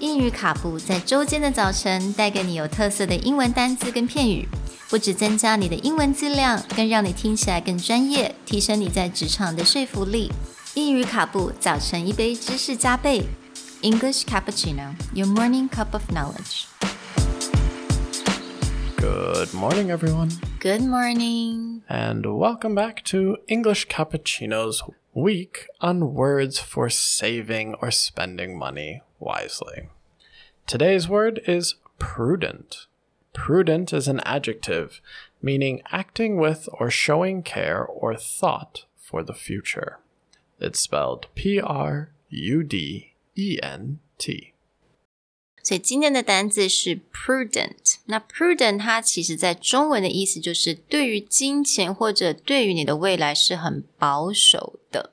英语卡布在周间的早晨带给你有特色的英文单词跟片语，不只增加你的英文质量，更让你听起来更专业，提升你在职场的说服力。英语卡布早晨一杯知识加倍，English cappuccino, your morning cup of knowledge. Good morning, everyone, Good morning. and welcome back to English Cappuccino's week on words for saving or spending money wisely. Today's word is prudent. Prudent is an adjective meaning acting with or showing care or thought for the future. It's spelled P R U D E N T. 所以今天的单字是 prudent。那 prudent 它其实在中文的意思就是对于金钱或者对于你的未来是很保守的。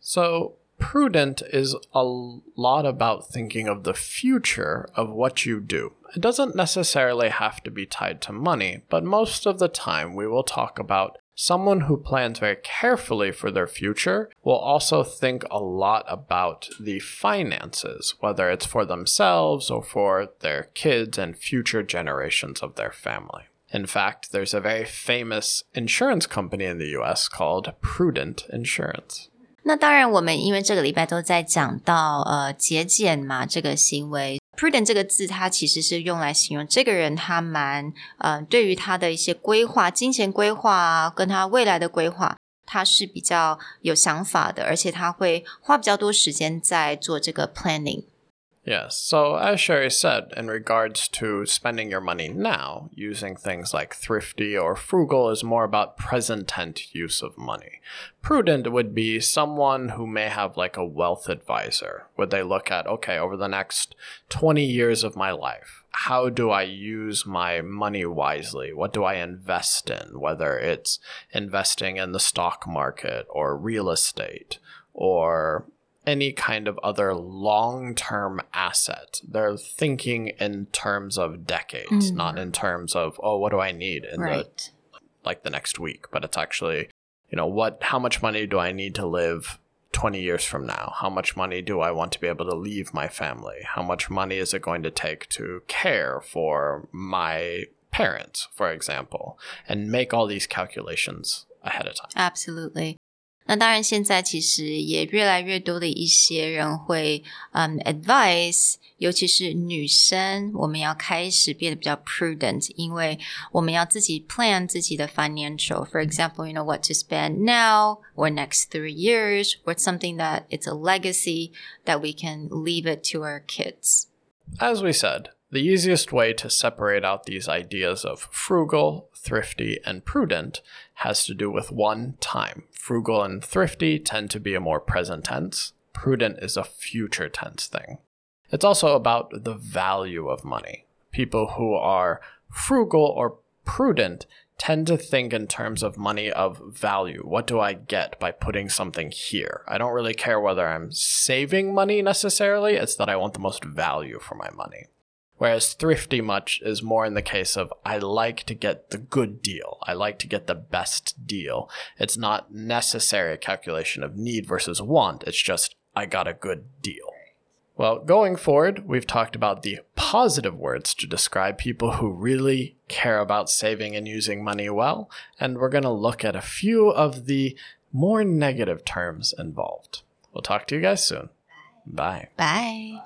So, prudent is a lot about thinking of the future of what you do. It doesn't necessarily have to be tied to money, but most of the time we will talk about someone who plans very carefully for their future will also think a lot about the finances, whether it's for themselves or for their kids and future generations of their family. In fact, there's a very famous insurance company in the US called Prudent Insurance. 那当然，我们因为这个礼拜都在讲到呃节俭嘛这个行为，prudent 这个字它其实是用来形容这个人他蛮呃对于他的一些规划、金钱规划啊，跟他未来的规划，他是比较有想法的，而且他会花比较多时间在做这个 planning。Yes, so as Sherry said, in regards to spending your money now, using things like thrifty or frugal is more about present tense use of money. Prudent would be someone who may have like a wealth advisor. Would they look at, okay, over the next 20 years of my life, how do I use my money wisely? What do I invest in? Whether it's investing in the stock market or real estate or any kind of other long term asset. They're thinking in terms of decades, mm. not in terms of, oh, what do I need in the like the next week, but it's actually, you know, what how much money do I need to live 20 years from now? How much money do I want to be able to leave my family? How much money is it going to take to care for my parents, for example, and make all these calculations ahead of time. Absolutely. 那当然，现在其实也越来越多的一些人会，嗯，advise，尤其是女生，我们要开始变得比较 prudent，因为我们要自己 plan 自己的 financial。For example, you know what to spend now or next three years, or something that it's a legacy that we can leave it to our kids. As we said, the easiest way to separate out these ideas of frugal, thrifty, and prudent has to do with one time. Frugal and thrifty tend to be a more present tense, prudent is a future tense thing. It's also about the value of money. People who are frugal or prudent tend to think in terms of money of value. What do I get by putting something here? I don't really care whether I'm saving money necessarily, it's that I want the most value for my money. Whereas thrifty much is more in the case of I like to get the good deal. I like to get the best deal. It's not necessary a calculation of need versus want. It's just I got a good deal. Well, going forward, we've talked about the positive words to describe people who really care about saving and using money well, and we're going to look at a few of the more negative terms involved. We'll talk to you guys soon. Bye. Bye.